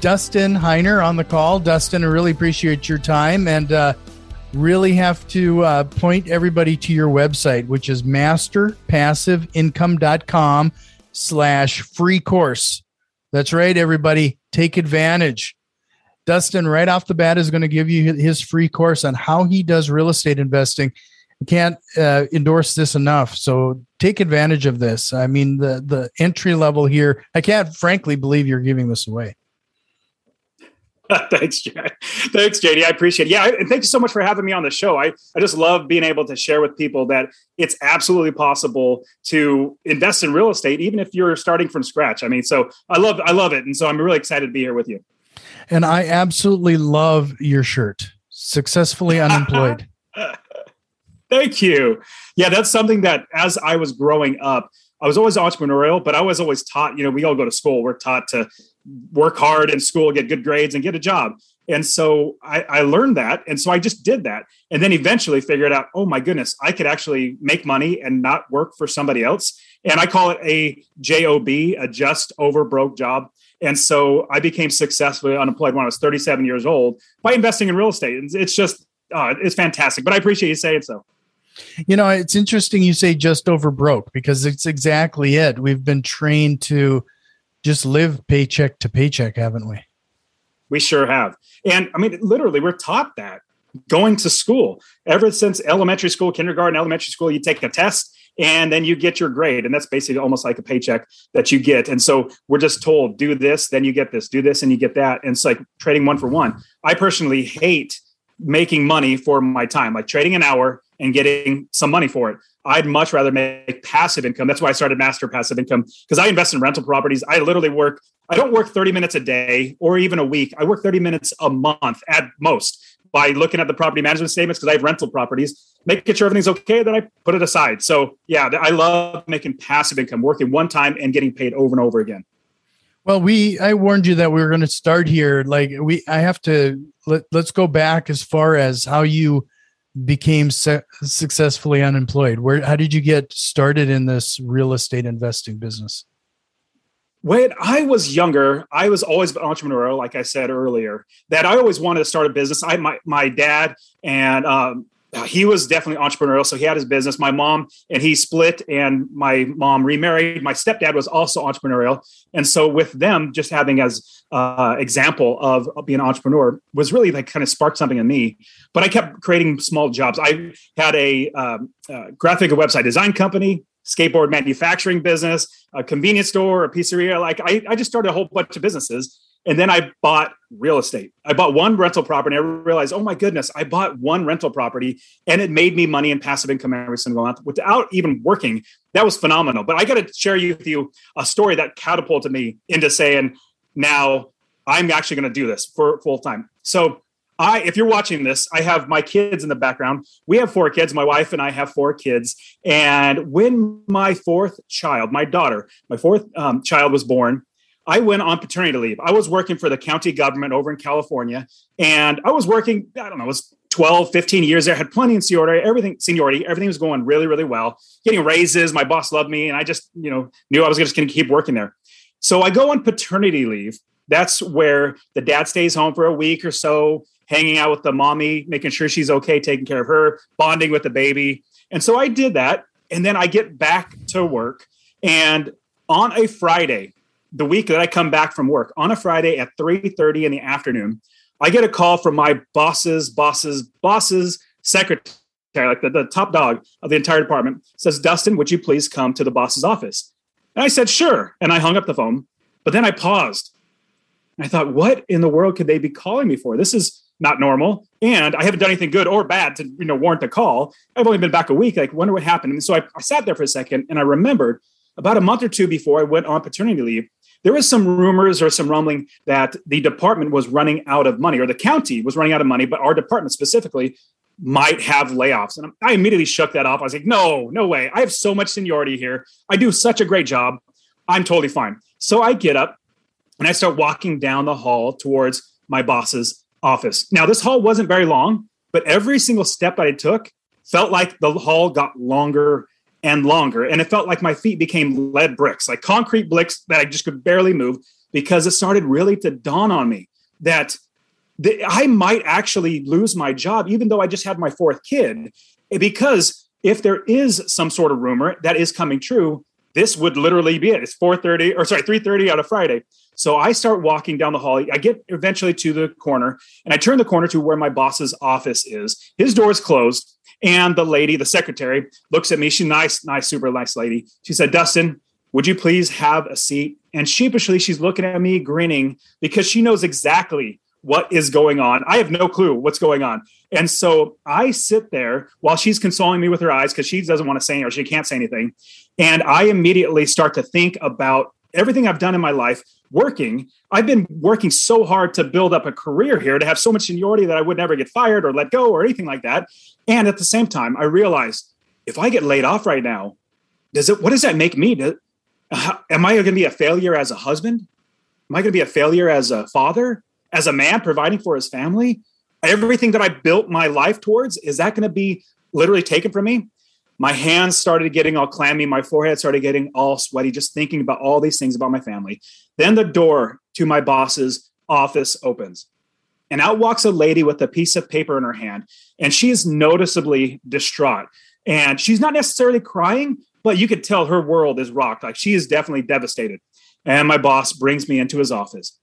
Dustin Heiner on the call. Dustin, I really appreciate your time and uh, really have to uh, point everybody to your website, which is masterpassiveincome.com slash free course. That's right, everybody. Take advantage. Dustin, right off the bat, is going to give you his free course on how he does real estate investing. I can't uh, endorse this enough. So take advantage of this. I mean, the the entry level here. I can't frankly believe you're giving this away. Thanks, Jack. Thanks, JD. I appreciate it. Yeah, and thank you so much for having me on the show. I, I just love being able to share with people that it's absolutely possible to invest in real estate, even if you're starting from scratch. I mean, so I love I love it. And so I'm really excited to be here with you. And I absolutely love your shirt. Successfully unemployed. Thank you. Yeah, that's something that as I was growing up, I was always entrepreneurial, but I was always taught, you know, we all go to school, we're taught to work hard in school, get good grades, and get a job. And so I, I, learned that. And so I just did that. And then eventually figured out, oh my goodness, I could actually make money and not work for somebody else. And I call it a JOB, a just over broke job. And so I became successfully unemployed when I was 37 years old by investing in real estate. And It's just, uh, it's fantastic. But I appreciate you saying so. You know, it's interesting you say just over broke because it's exactly it. We've been trained to just live paycheck to paycheck, haven't we? We sure have. And I mean, literally, we're taught that going to school ever since elementary school, kindergarten, elementary school, you take a test and then you get your grade. And that's basically almost like a paycheck that you get. And so we're just told, do this, then you get this, do this, and you get that. And it's like trading one for one. I personally hate making money for my time, like trading an hour and getting some money for it. I'd much rather make passive income. That's why I started Master Passive Income because I invest in rental properties. I literally work, I don't work 30 minutes a day or even a week. I work 30 minutes a month at most by looking at the property management statements because I have rental properties, making sure everything's okay, then I put it aside. So, yeah, I love making passive income, working one time and getting paid over and over again. Well, we I warned you that we were going to start here. Like we, I have to let, let's go back as far as how you became se- successfully unemployed? Where how did you get started in this real estate investing business? When I was younger, I was always an entrepreneur, like I said earlier. That I always wanted to start a business. I my my dad and um, he was definitely entrepreneurial. So he had his business. My mom and he split, and my mom remarried. My stepdad was also entrepreneurial, and so with them, just having as uh, example of being an entrepreneur was really like kind of sparked something in me. But I kept creating small jobs. I had a um, graphic and website design company, skateboard manufacturing business, a convenience store, a pizzeria. Like I, I just started a whole bunch of businesses and then I bought real estate. I bought one rental property. and I realized, oh my goodness, I bought one rental property and it made me money and passive income every single month without even working. That was phenomenal. But I got to share with you a story that catapulted me into saying, now I'm actually going to do this for full time. So I, if you're watching this, I have my kids in the background. We have four kids. My wife and I have four kids. And when my fourth child, my daughter, my fourth um, child was born, I went on paternity leave. I was working for the county government over in California, and I was working, I don't know, it was 12, 15 years there, had plenty of seniority, everything, seniority, everything was going really, really well. Getting raises, my boss loved me, and I just, you know, knew I was just gonna keep working there. So I go on paternity leave. That's where the dad stays home for a week or so, hanging out with the mommy, making sure she's okay, taking care of her, bonding with the baby. And so I did that. And then I get back to work. And on a Friday, the week that I come back from work on a Friday at 3:30 in the afternoon, I get a call from my boss's boss's boss's secretary, like the, the top dog of the entire department, says, Dustin, would you please come to the boss's office? And I said, sure. And I hung up the phone. But then I paused. And I thought, what in the world could they be calling me for? This is not normal. And I haven't done anything good or bad to you know warrant the call. I've only been back a week. Like, wonder what happened. And so I, I sat there for a second and I remembered about a month or two before I went on paternity leave, there was some rumors or some rumbling that the department was running out of money or the county was running out of money, but our department specifically might have layoffs. And I immediately shook that off. I was like, no, no way. I have so much seniority here. I do such a great job. I'm totally fine. So I get up and I start walking down the hall towards my boss's office. Now, this hall wasn't very long, but every single step that I took felt like the hall got longer and longer. And it felt like my feet became lead bricks, like concrete bricks that I just could barely move because it started really to dawn on me that the, I might actually lose my job, even though I just had my fourth kid. Because if there is some sort of rumor that is coming true, this would literally be it. It's 4:30 or sorry, 3:30 on a Friday. So I start walking down the hall. I get eventually to the corner and I turn the corner to where my boss's office is. His door is closed. And the lady, the secretary, looks at me. She's nice, nice, super nice lady. She said, Dustin, would you please have a seat? And sheepishly, she's looking at me, grinning, because she knows exactly what is going on. I have no clue what's going on. And so I sit there while she's consoling me with her eyes because she doesn't want to say or she can't say anything. And I immediately start to think about everything I've done in my life working. I've been working so hard to build up a career here to have so much seniority that I would never get fired or let go or anything like that. And at the same time, I realized if I get laid off right now, does it what does that make me? Uh, am I going to be a failure as a husband? Am I going to be a failure as a father, as a man providing for his family? Everything that I built my life towards, is that going to be literally taken from me? My hands started getting all clammy. My forehead started getting all sweaty, just thinking about all these things about my family. Then the door to my boss's office opens. And out walks a lady with a piece of paper in her hand. And she is noticeably distraught. And she's not necessarily crying, but you could tell her world is rocked. Like she is definitely devastated. And my boss brings me into his office.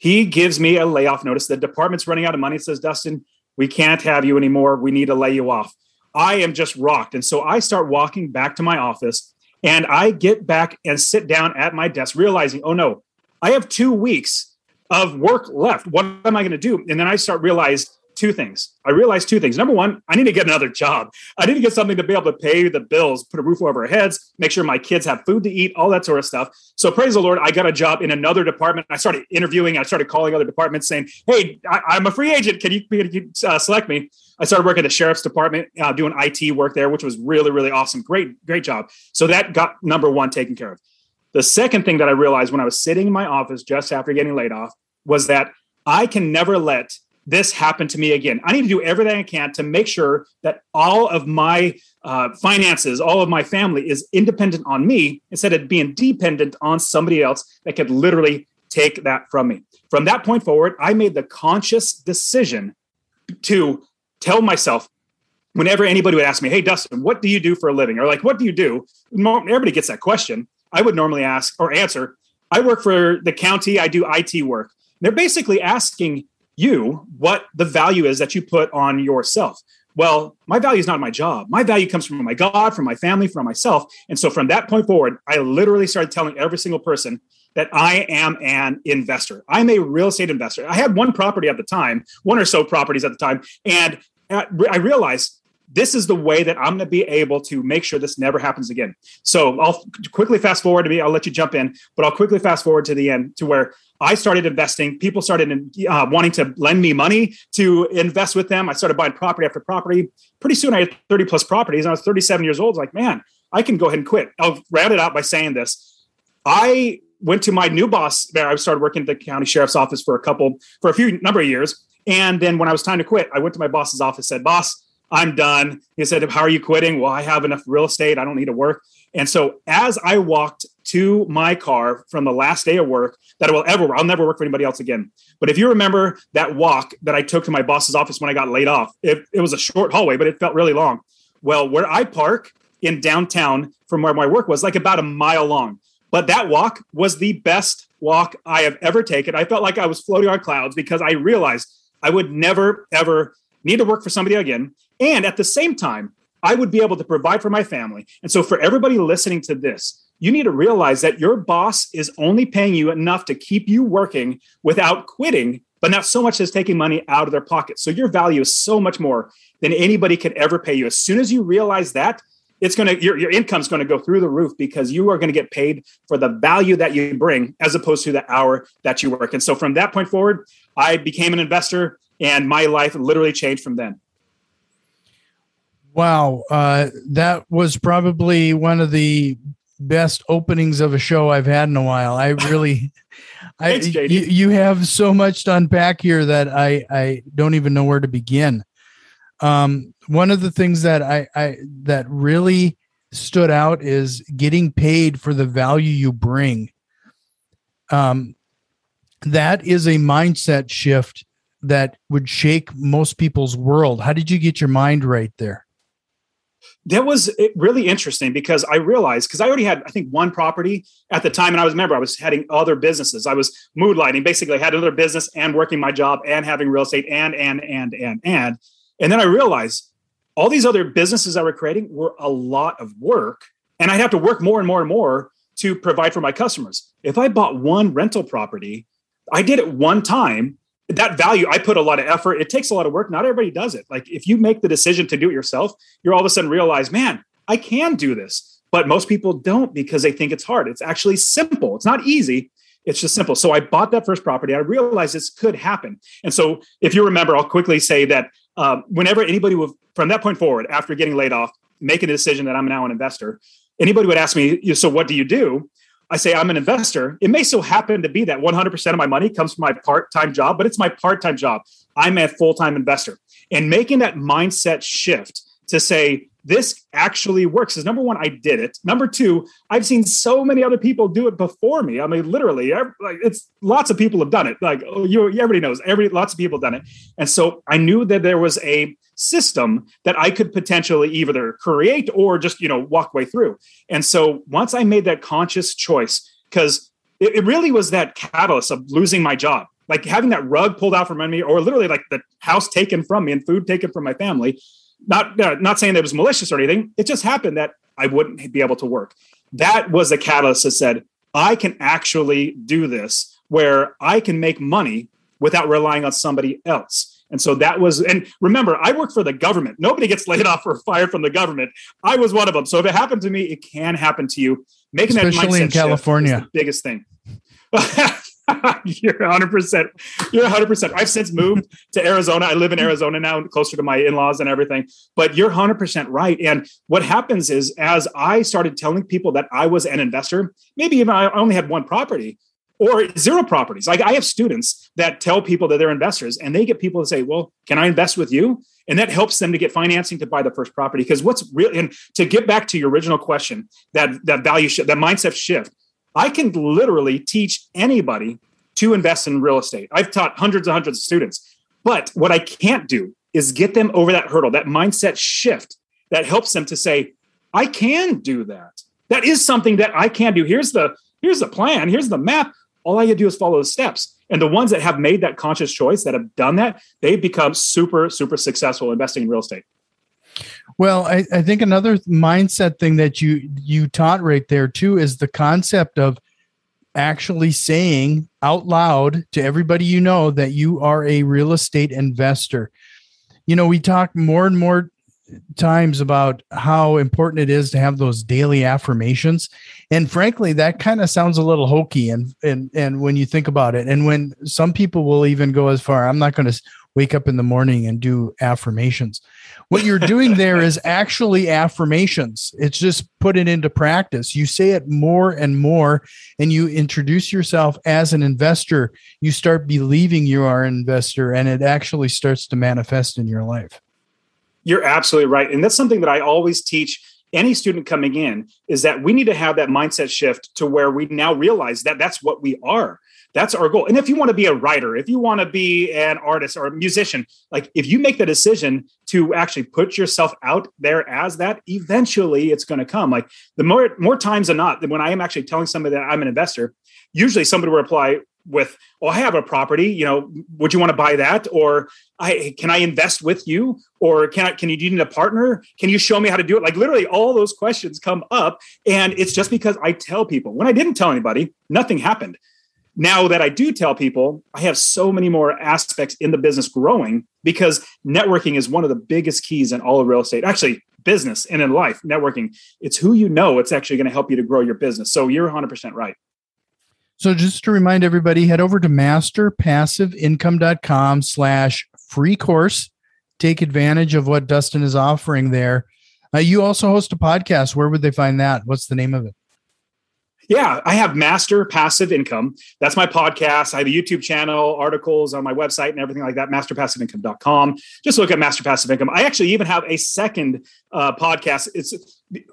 He gives me a layoff notice. The department's running out of money. It says, Dustin, we can't have you anymore. We need to lay you off. I am just rocked. And so I start walking back to my office and I get back and sit down at my desk, realizing, oh no, I have two weeks of work left. What am I going to do? And then I start realize two things. I realized two things. Number one, I need to get another job. I need to get something to be able to pay the bills, put a roof over our heads, make sure my kids have food to eat, all that sort of stuff. So praise the Lord, I got a job in another department. I started interviewing. I started calling other departments saying, "Hey, I, am a free agent. Can you, can you uh, select me?" I started working at the sheriff's department, uh, doing IT work there, which was really, really awesome. Great, great job. So that got number one taken care of. The second thing that I realized when I was sitting in my office just after getting laid off was that I can never let this happened to me again. I need to do everything I can to make sure that all of my uh, finances, all of my family is independent on me instead of being dependent on somebody else that could literally take that from me. From that point forward, I made the conscious decision to tell myself whenever anybody would ask me, Hey, Dustin, what do you do for a living? Or like, what do you do? Everybody gets that question. I would normally ask or answer, I work for the county, I do IT work. They're basically asking you what the value is that you put on yourself. Well, my value is not my job. My value comes from my God, from my family, from myself. And so from that point forward, I literally started telling every single person that I am an investor. I'm a real estate investor. I had one property at the time, one or so properties at the time. And I realized this is the way that I'm going to be able to make sure this never happens again. So I'll quickly fast forward to me. I'll let you jump in, but I'll quickly fast forward to the end to where I started investing. People started uh, wanting to lend me money to invest with them. I started buying property after property. Pretty soon, I had 30 plus properties. I was 37 years old. like, man, I can go ahead and quit. I'll round it out by saying this. I went to my new boss there. I started working at the county sheriff's office for a couple, for a few number of years. And then when I was time to quit, I went to my boss's office, said, boss, I'm done. He said, How are you quitting? Well, I have enough real estate. I don't need to work. And so as I walked to my car from the last day of work that I will ever, I'll never work for anybody else again. But if you remember that walk that I took to my boss's office when I got laid off, it, it was a short hallway, but it felt really long. Well, where I park in downtown from where my work was, like about a mile long. But that walk was the best walk I have ever taken. I felt like I was floating on clouds because I realized I would never, ever need to work for somebody again. And at the same time, I would be able to provide for my family. And so, for everybody listening to this, you need to realize that your boss is only paying you enough to keep you working without quitting, but not so much as taking money out of their pocket. So, your value is so much more than anybody could ever pay you. As soon as you realize that, it's going to your, your income's going to go through the roof because you are going to get paid for the value that you bring as opposed to the hour that you work and so from that point forward i became an investor and my life literally changed from then wow uh, that was probably one of the best openings of a show i've had in a while i really I, Thanks, you, you have so much to unpack here that I, I don't even know where to begin. Um, one of the things that I, I that really stood out is getting paid for the value you bring. Um, that is a mindset shift that would shake most people's world. How did you get your mind right there? That was eh, really interesting because I realized because I already had I think one property at the time, and I was remember I was heading other businesses. I was mood lighting, basically I had another business and working my job and having real estate and and and and and and then I realized all these other businesses I were creating were a lot of work, and I'd have to work more and more and more to provide for my customers. If I bought one rental property, I did it one time that value i put a lot of effort. It takes a lot of work. Not everybody does it. Like if you make the decision to do it yourself you're all of a sudden realize man i can do this. But most people don't because they think it's hard. It's actually simple. It's not easy. It's just simple. So i bought that first property. I realized this could happen. And so if you remember i'll quickly say that um, whenever anybody would from that point forward after getting laid off making a decision that i'm now an investor anybody would ask me so what do you do I say I'm an investor, it may so happen to be that 100% of my money comes from my part time job, but it's my part time job. I'm a full time investor. And making that mindset shift to say, this actually works is number one, I did it. Number two, I've seen so many other people do it before me. I mean, literally, like it's lots of people have done it. Like oh, you, everybody knows, every lots of people have done it. And so I knew that there was a system that I could potentially either create or just, you know, walk way through. And so once I made that conscious choice, because it, it really was that catalyst of losing my job, like having that rug pulled out from under me, or literally like the house taken from me and food taken from my family. Not uh, not saying that it was malicious or anything. It just happened that I wouldn't be able to work. That was the catalyst that said I can actually do this, where I can make money without relying on somebody else. And so that was, and remember, I work for the government. Nobody gets laid off or fired from the government. I was one of them. So if it happened to me, it can happen to you. Making Especially that mindset in California, the biggest thing. you're 100%. You're 100%. I've since moved to Arizona. I live in Arizona now, closer to my in laws and everything. But you're 100% right. And what happens is, as I started telling people that I was an investor, maybe even I only had one property, or zero properties. Like I have students that tell people that they're investors and they get people to say, well, can I invest with you? And that helps them to get financing to buy the first property. Because what's real, and to get back to your original question, that, that value shift, that mindset shift, I can literally teach anybody to invest in real estate. I've taught hundreds and hundreds of students. But what I can't do is get them over that hurdle, that mindset shift that helps them to say, I can do that. That is something that I can do. Here's the here's the plan, here's the map all I gotta do is follow the steps. And the ones that have made that conscious choice, that have done that, they've become super, super successful investing in real estate. Well, I, I think another mindset thing that you you taught right there too is the concept of actually saying out loud to everybody you know that you are a real estate investor. You know, we talk more and more times about how important it is to have those daily affirmations. And frankly that kind of sounds a little hokey and and and when you think about it. And when some people will even go as far i'm not going to wake up in the morning and do affirmations what you're doing there is actually affirmations. It's just put it into practice. You say it more and more and you introduce yourself as an investor. You start believing you are an investor and it actually starts to manifest in your life. You're absolutely right. And that's something that I always teach any student coming in is that we need to have that mindset shift to where we now realize that that's what we are. That's our goal. And if you want to be a writer, if you want to be an artist or a musician, like if you make the decision to actually put yourself out there as that, eventually it's going to come. Like the more more times than not, when I am actually telling somebody that I'm an investor, usually somebody will reply, with oh i have a property you know would you want to buy that or i can i invest with you or can i can you need a partner can you show me how to do it like literally all those questions come up and it's just because i tell people when i didn't tell anybody nothing happened now that I do tell people, I have so many more aspects in the business growing because networking is one of the biggest keys in all of real estate. Actually, business and in life, networking. It's who you know. It's actually going to help you to grow your business. So you're 100% right. So just to remind everybody, head over to masterpassiveincome.com slash free course. Take advantage of what Dustin is offering there. Uh, you also host a podcast. Where would they find that? What's the name of it? Yeah, I have Master Passive Income. That's my podcast. I have a YouTube channel, articles on my website, and everything like that. MasterPassiveIncome.com. Just look at Master Passive Income. I actually even have a second uh, podcast. It's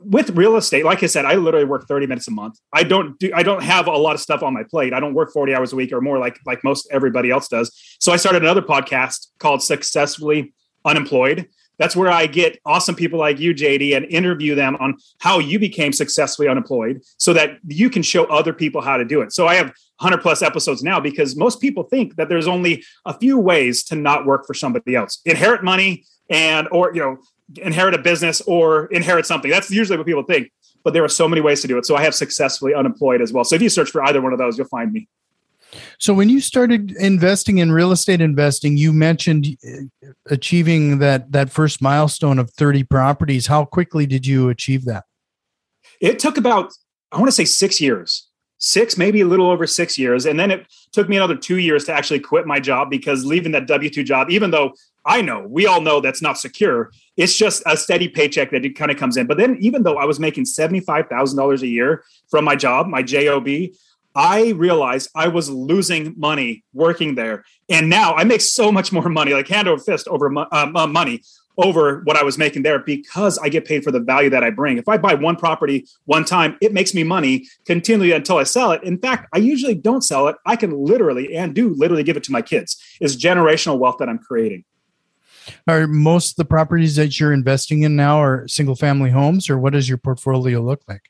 with real estate. Like I said, I literally work 30 minutes a month. I don't do. I don't have a lot of stuff on my plate. I don't work 40 hours a week or more, like like most everybody else does. So I started another podcast called Successfully Unemployed that's where I get awesome people like you, JD, and interview them on how you became successfully unemployed so that you can show other people how to do it. So I have 100 plus episodes now because most people think that there's only a few ways to not work for somebody else inherit money and, or, you know, inherit a business or inherit something. That's usually what people think. But there are so many ways to do it. So I have successfully unemployed as well. So if you search for either one of those, you'll find me. So when you started investing in real estate investing, you mentioned uh, achieving that that first milestone of 30 properties. How quickly did you achieve that? It took about I want to say 6 years. 6 maybe a little over 6 years and then it took me another 2 years to actually quit my job because leaving that W2 job even though I know we all know that's not secure. It's just a steady paycheck that it kind of comes in. But then, even though I was making seventy five thousand dollars a year from my job, my job, I realized I was losing money working there. And now I make so much more money, like hand over fist over uh, money over what I was making there because I get paid for the value that I bring. If I buy one property one time, it makes me money continually until I sell it. In fact, I usually don't sell it. I can literally and do literally give it to my kids. It's generational wealth that I'm creating. Are most of the properties that you're investing in now are single family homes or what does your portfolio look like?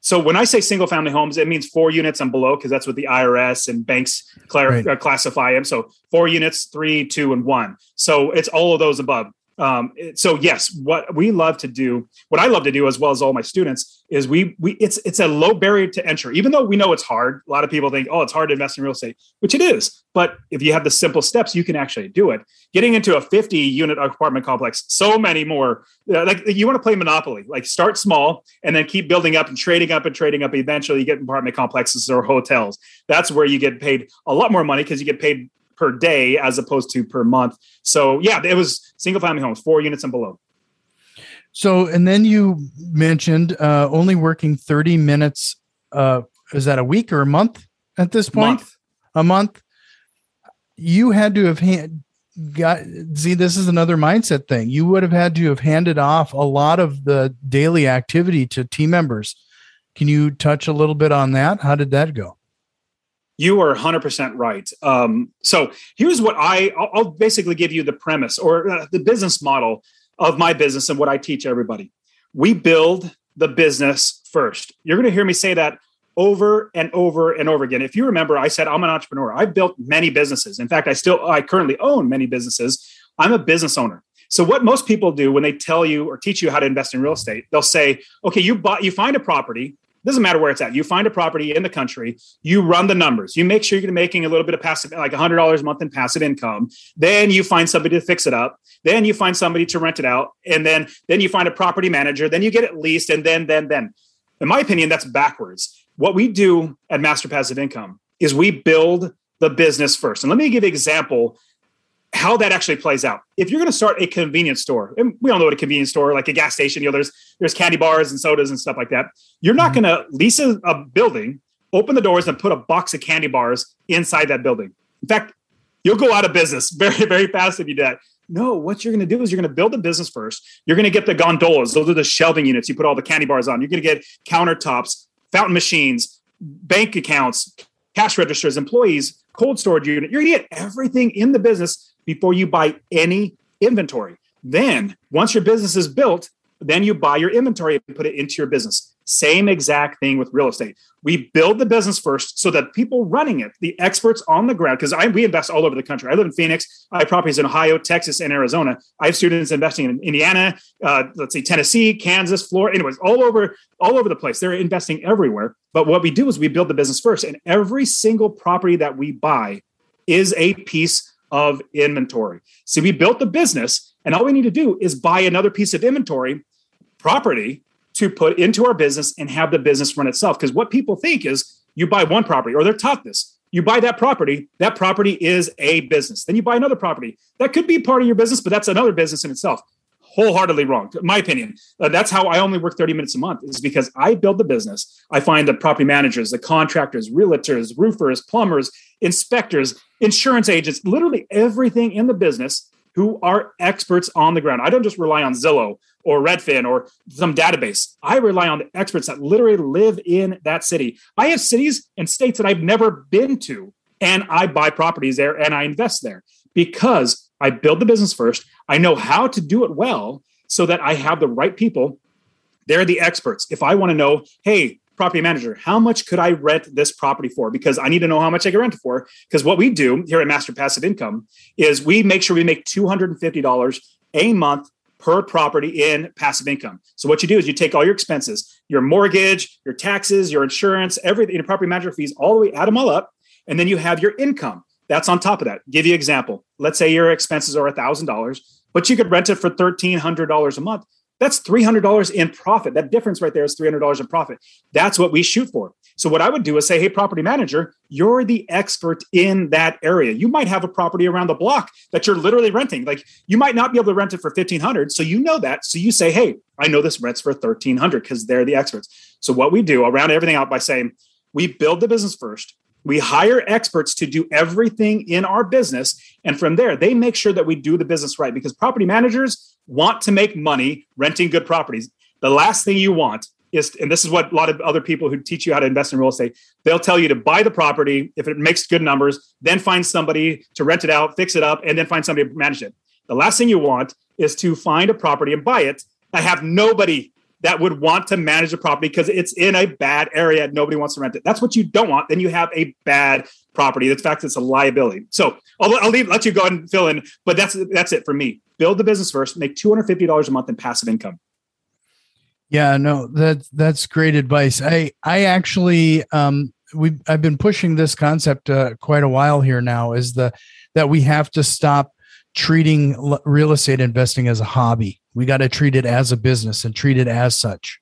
So when I say single family homes, it means four units and below because that's what the IRS and banks right. uh, classify them. So four units, three, two, and one. So it's all of those above. Um, so yes, what we love to do, what I love to do, as well as all my students, is we we it's it's a low barrier to entry. Even though we know it's hard, a lot of people think, oh, it's hard to invest in real estate, which it is. But if you have the simple steps, you can actually do it. Getting into a 50 unit apartment complex, so many more. Uh, like you want to play Monopoly, like start small and then keep building up and trading up and trading up. Eventually, you get apartment complexes or hotels. That's where you get paid a lot more money because you get paid per day as opposed to per month. So yeah, it was single family homes, four units and below. So, and then you mentioned uh, only working 30 minutes. Uh, is that a week or a month at this point? Month. A month. You had to have hand, got, see, this is another mindset thing. You would have had to have handed off a lot of the daily activity to team members. Can you touch a little bit on that? How did that go? You are 100% right. Um, so here's what I, I'll, I'll, basically give you the premise or uh, the business model of my business and what I teach everybody. We build the business first. You're going to hear me say that over and over and over again. If you remember, I said I'm an entrepreneur. I've built many businesses. In fact, I still, I currently own many businesses. I'm a business owner. So what most people do when they tell you or teach you how to invest in real estate, they'll say, okay, you bought, you find a property, doesn't matter where it's at. You find a property in the country, you run the numbers, you make sure you're making a little bit of passive, like $100 a month in passive income. Then you find somebody to fix it up. Then you find somebody to rent it out. And then, then you find a property manager. Then you get it leased. And then, then, then. In my opinion, that's backwards. What we do at Master Passive Income is we build the business first. And let me give an example how that actually plays out. If you're going to start a convenience store, and we all know what a convenience store, like a gas station, you know, there's there's candy bars and sodas and stuff like that. You're not mm-hmm. going to lease a, a, building, open the doors, and put a box of candy bars inside that building. In fact, you'll go out of business very very fast if you do that. No, what you're going to do is you're going to build a business first. You're going to get the gondolas; those are the shelving units. You put all the candy bars on. You're going to get countertops, fountain machines, bank accounts, cash registers, employees, cold storage unit. You're going to get everything in the business before you buy any inventory. Then, once your business is built, Then you buy your inventory and put it into your business. Same exact thing with real estate. We build the business first so that people running it, the experts on the ground, because we invest all over the country. I live in Phoenix. I have properties in Ohio, Texas, and Arizona. I have students investing in Indiana, uh, let's say Tennessee, Kansas, Florida, anyways, all over, all over the place. They're investing everywhere. But what we do is we build the business first, and every single property that we buy is a piece of inventory. So we built the business, and all we need to do is buy another piece of inventory property to put into our business and have the business run itself. Because what people think is you buy one property, or they're taught this. You buy that property, that property is a business. Then you buy another property. That could be part of your business, but that's another business in itself. Wholeheartedly wrong, my opinion. Uh, that's how I only work 30 minutes a month, is because I build the business. I find the property managers, the contractors, realtors, roofers, plumbers, inspectors, insurance agents, literally everything in the business who are experts on the ground. I don't just rely on Zillow or Redfin or some database. I rely on the experts that literally live in that city. I have cities and states that I've never been to, and I buy properties there and I invest there because I build the business first. I know how to do it well so that I have the right people. They're the experts. If I want to know, hey, property manager, how much could I rent this property for? Because I need to know how much I can rent it for. Because what we do here at Master Passive Income is we make sure we make $250 a month per property in passive income. So what you do is you take all your expenses, your mortgage, your taxes, your insurance, everything, your property manager fees, all the way, add them all up, and then you have your income. That's on top of that. Give you an example. Let's say your expenses are $1,000, but you could rent it for $1,300 a month. That's $300 in profit. That difference right there is $300 in profit. That's what we shoot for. So, what I would do is say, hey, property manager, you're the expert in that area. You might have a property around the block that you're literally renting. Like, you might not be able to rent it for 1500 So, you know that. So, you say, hey, I know this rents for 1300 because they're the experts. So, what we do, I'll round everything out by saying, we build the business first. We hire experts to do everything in our business. And from there, they make sure that we do the business right because property managers want to make money renting good properties. The last thing you want is, and this is what a lot of other people who teach you how to invest in real estate, they'll tell you to buy the property if it makes good numbers, then find somebody to rent it out, fix it up, and then find somebody to manage it. The last thing you want is to find a property and buy it and have nobody that would want to manage a property because it's in a bad area. and Nobody wants to rent it. That's what you don't want. Then you have a bad property. In fact, it's a liability. So I'll, I'll leave, let you go and fill in, but that's that's it for me. Build the business first. Make two hundred fifty dollars a month in passive income. Yeah, no, that that's great advice. I I actually um we I've been pushing this concept uh, quite a while here now. Is the that we have to stop treating real estate investing as a hobby. We got to treat it as a business and treat it as such.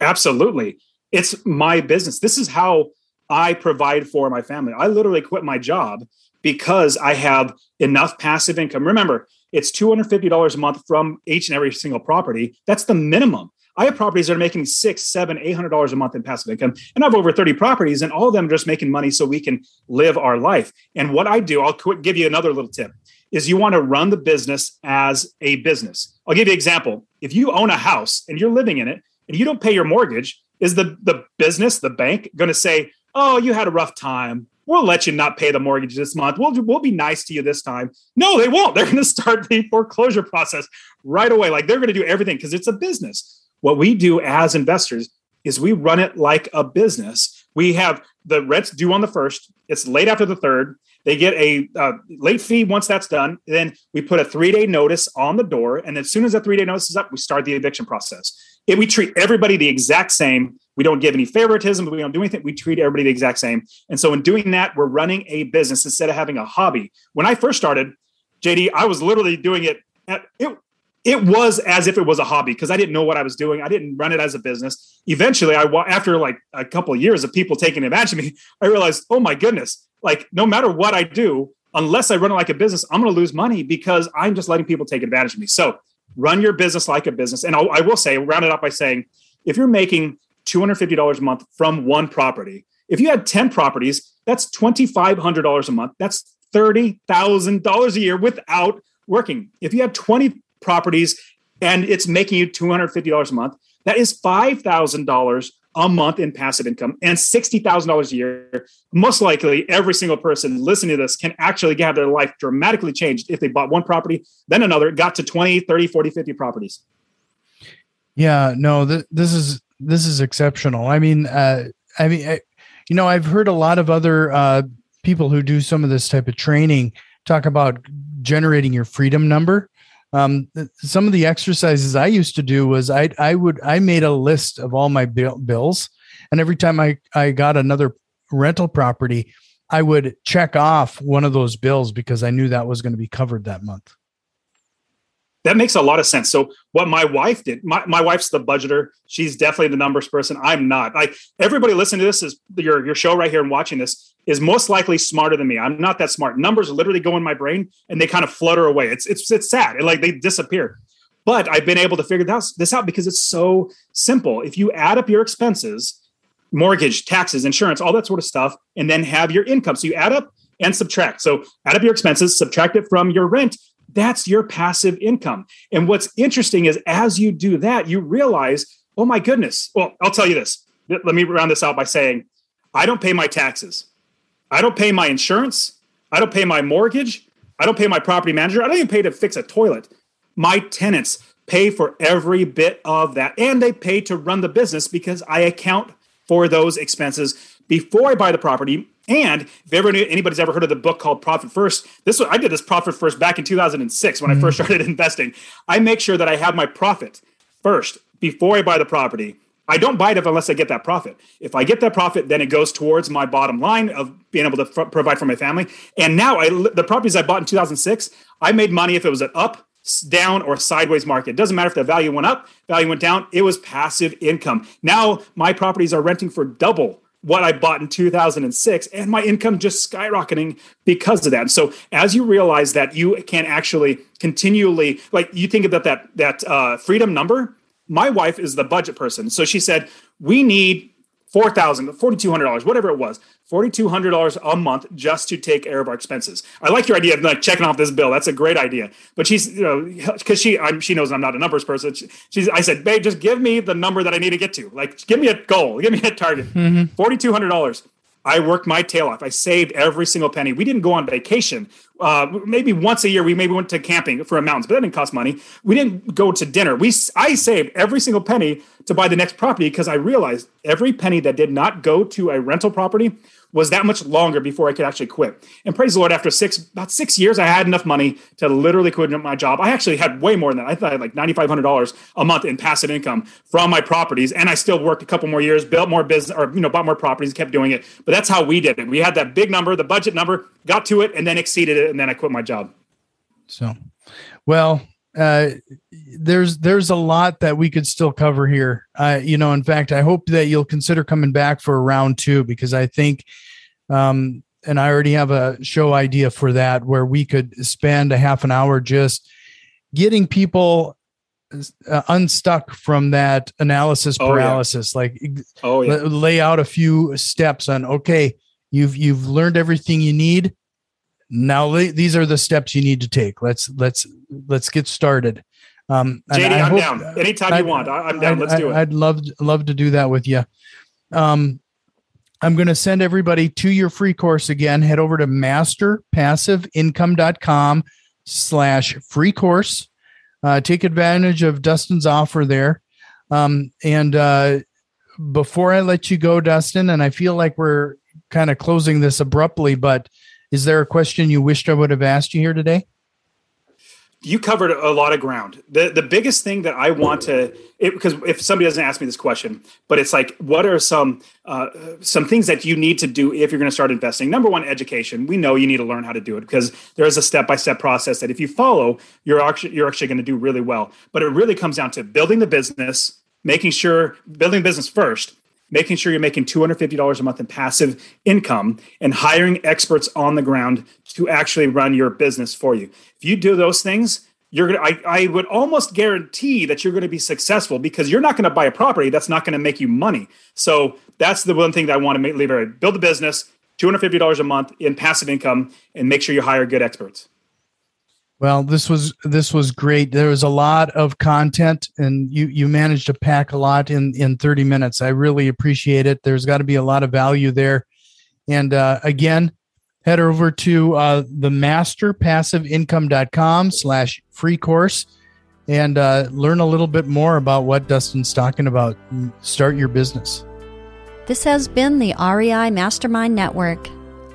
Absolutely. It's my business. This is how I provide for my family. I literally quit my job because I have enough passive income. Remember, it's $250 a month from each and every single property. That's the minimum. I have properties that are making six, seven, eight hundred dollars a month in passive income, and I have over thirty properties, and all of them are just making money so we can live our life. And what I do, I'll give you another little tip: is you want to run the business as a business. I'll give you an example. If you own a house and you're living in it, and you don't pay your mortgage, is the the business, the bank, going to say, "Oh, you had a rough time we'll let you not pay the mortgage this month. We'll, we'll be nice to you this time. No, they won't. They're going to start the foreclosure process right away. Like they're going to do everything because it's a business. What we do as investors is we run it like a business. We have the rents due on the first, it's late after the third. They get a uh, late fee once that's done. Then we put a three day notice on the door. And as soon as that three day notice is up, we start the eviction process. If we treat everybody the exact same, we don't give any favoritism, we don't do anything. We treat everybody the exact same. And so in doing that, we're running a business instead of having a hobby. When I first started, JD, I was literally doing it. At, it it was as if it was a hobby because I didn't know what I was doing. I didn't run it as a business. Eventually, I after like a couple of years of people taking advantage of me, I realized, oh my goodness, like no matter what I do, unless I run it like a business, I'm going to lose money because I'm just letting people take advantage of me. So run your business like a business. And I'll, I will say, round it up by saying, if you're making $250 a month from one property, if you had 10 properties, that's $2,500 a month. That's $30,000 a year without working. If you have 20 properties and it's making you $250 a month, that is $5,000 a month in passive income and $60,000 a year. Most likely, every single person listening to this can actually have their life dramatically changed if they bought one property, then another, got to 20, 30, 40, 50 properties. Yeah, no, th- this is this is exceptional. I mean, uh, I mean, I, you know, I've heard a lot of other uh, people who do some of this type of training talk about generating your freedom number. Um, some of the exercises I used to do was I I would I made a list of all my bill, bills, and every time I I got another rental property, I would check off one of those bills because I knew that was going to be covered that month. That makes a lot of sense. So what my wife did, my, my wife's the budgeter. She's definitely the numbers person. I'm not. Like everybody listening to this is your your show right here and watching this is most likely smarter than me. I'm not that smart. Numbers literally go in my brain and they kind of flutter away. It's it's it's sad. It, like they disappear. But I've been able to figure this out because it's so simple. If you add up your expenses, mortgage, taxes, insurance, all that sort of stuff, and then have your income. So you add up and subtract. So add up your expenses, subtract it from your rent, that's your passive income. And what's interesting is as you do that, you realize, oh my goodness. Well, I'll tell you this. Let me round this out by saying, I don't pay my taxes. I don't pay my insurance. I don't pay my mortgage. I don't pay my property manager. I don't even pay to fix a toilet. My tenants pay for every bit of that. And they pay to run the business because I account for those expenses before I buy the property and if ever anybody's ever heard of the book called Profit First, this I did this Profit First back in 2006 when mm-hmm. I first started investing. I make sure that I have my profit first before I buy the property. I don't buy it unless I get that profit. If I get that profit, then it goes towards my bottom line of being able to f- provide for my family. And now I, the properties I bought in 2006, I made money if it was an up, down, or sideways market. It doesn't matter if the value went up, value went down. It was passive income. Now my properties are renting for double what I bought in 2006 and my income just skyrocketing because of that. So as you realize that you can actually continually like you think about that that uh, freedom number, my wife is the budget person. So she said, "We need 4000 $4,200, whatever it was, $4,200 a month just to take care of our expenses. I like your idea of like checking off this bill. That's a great idea. But she's, you know, because she, I'm, she knows I'm not a numbers person. She, she's, I said, babe, just give me the number that I need to get to. Like, give me a goal, give me a target. Mm-hmm. $4,200. I worked my tail off. I saved every single penny. We didn't go on vacation. Uh, maybe once a year, we maybe went to camping for a mountains, but that didn't cost money. We didn't go to dinner. We I saved every single penny to buy the next property because I realized every penny that did not go to a rental property was that much longer before I could actually quit. And praise the Lord, after six about six years, I had enough money to literally quit my job. I actually had way more than that. I thought I had like ninety five hundred dollars a month in passive income from my properties, and I still worked a couple more years, built more business, or you know, bought more properties, kept doing it. But that's how we did it. We had that big number, the budget number, got to it, and then exceeded it, and then I quit my job. So, well, uh, there's there's a lot that we could still cover here. Uh, you know, in fact, I hope that you'll consider coming back for a round two because I think, um, and I already have a show idea for that where we could spend a half an hour just getting people uh, unstuck from that analysis paralysis. Oh, yeah. Like, oh yeah, lay out a few steps on. Okay, you've you've learned everything you need now these are the steps you need to take. Let's let's let's get started. Um jd i'm hope, down. Anytime I'd, you want. I, am down. Let's do it. I'd love love to do that with you um i'm going to send everybody to your free course again. Head over to masterpassiveincome.com slash free course. Uh, take advantage of dustin's offer there. Um, and uh, before i let you go dustin and i feel like we're kind of closing this abruptly but is there a question you wished I would have asked you here today? You covered a lot of ground. The the biggest thing that I want to it, because if somebody doesn't ask me this question, but it's like, what are some uh, some things that you need to do if you're going to start investing? Number one, education. We know you need to learn how to do it because there is a step by step process that if you follow, you're actually you're actually going to do really well. But it really comes down to building the business, making sure building business first, making sure you're making $250 a month in passive income and hiring experts on the ground to actually run your business for you. If you do those things, you're gonna I, I would almost guarantee that you're gonna be successful because you're not gonna buy a property that's not gonna make you money. So that's the one thing that I want to make leave. Build a business, $250 a month in passive income, and make sure you hire good experts. Well, this was this was great. There was a lot of content, and you you managed to pack a lot in in thirty minutes. I really appreciate it. There's got to be a lot of value there. And uh, again, head over to uh, the masterpassiveincome.com slash free course and uh, learn a little bit more about what Dustin's talking about. Start your business. This has been the REI Mastermind Network.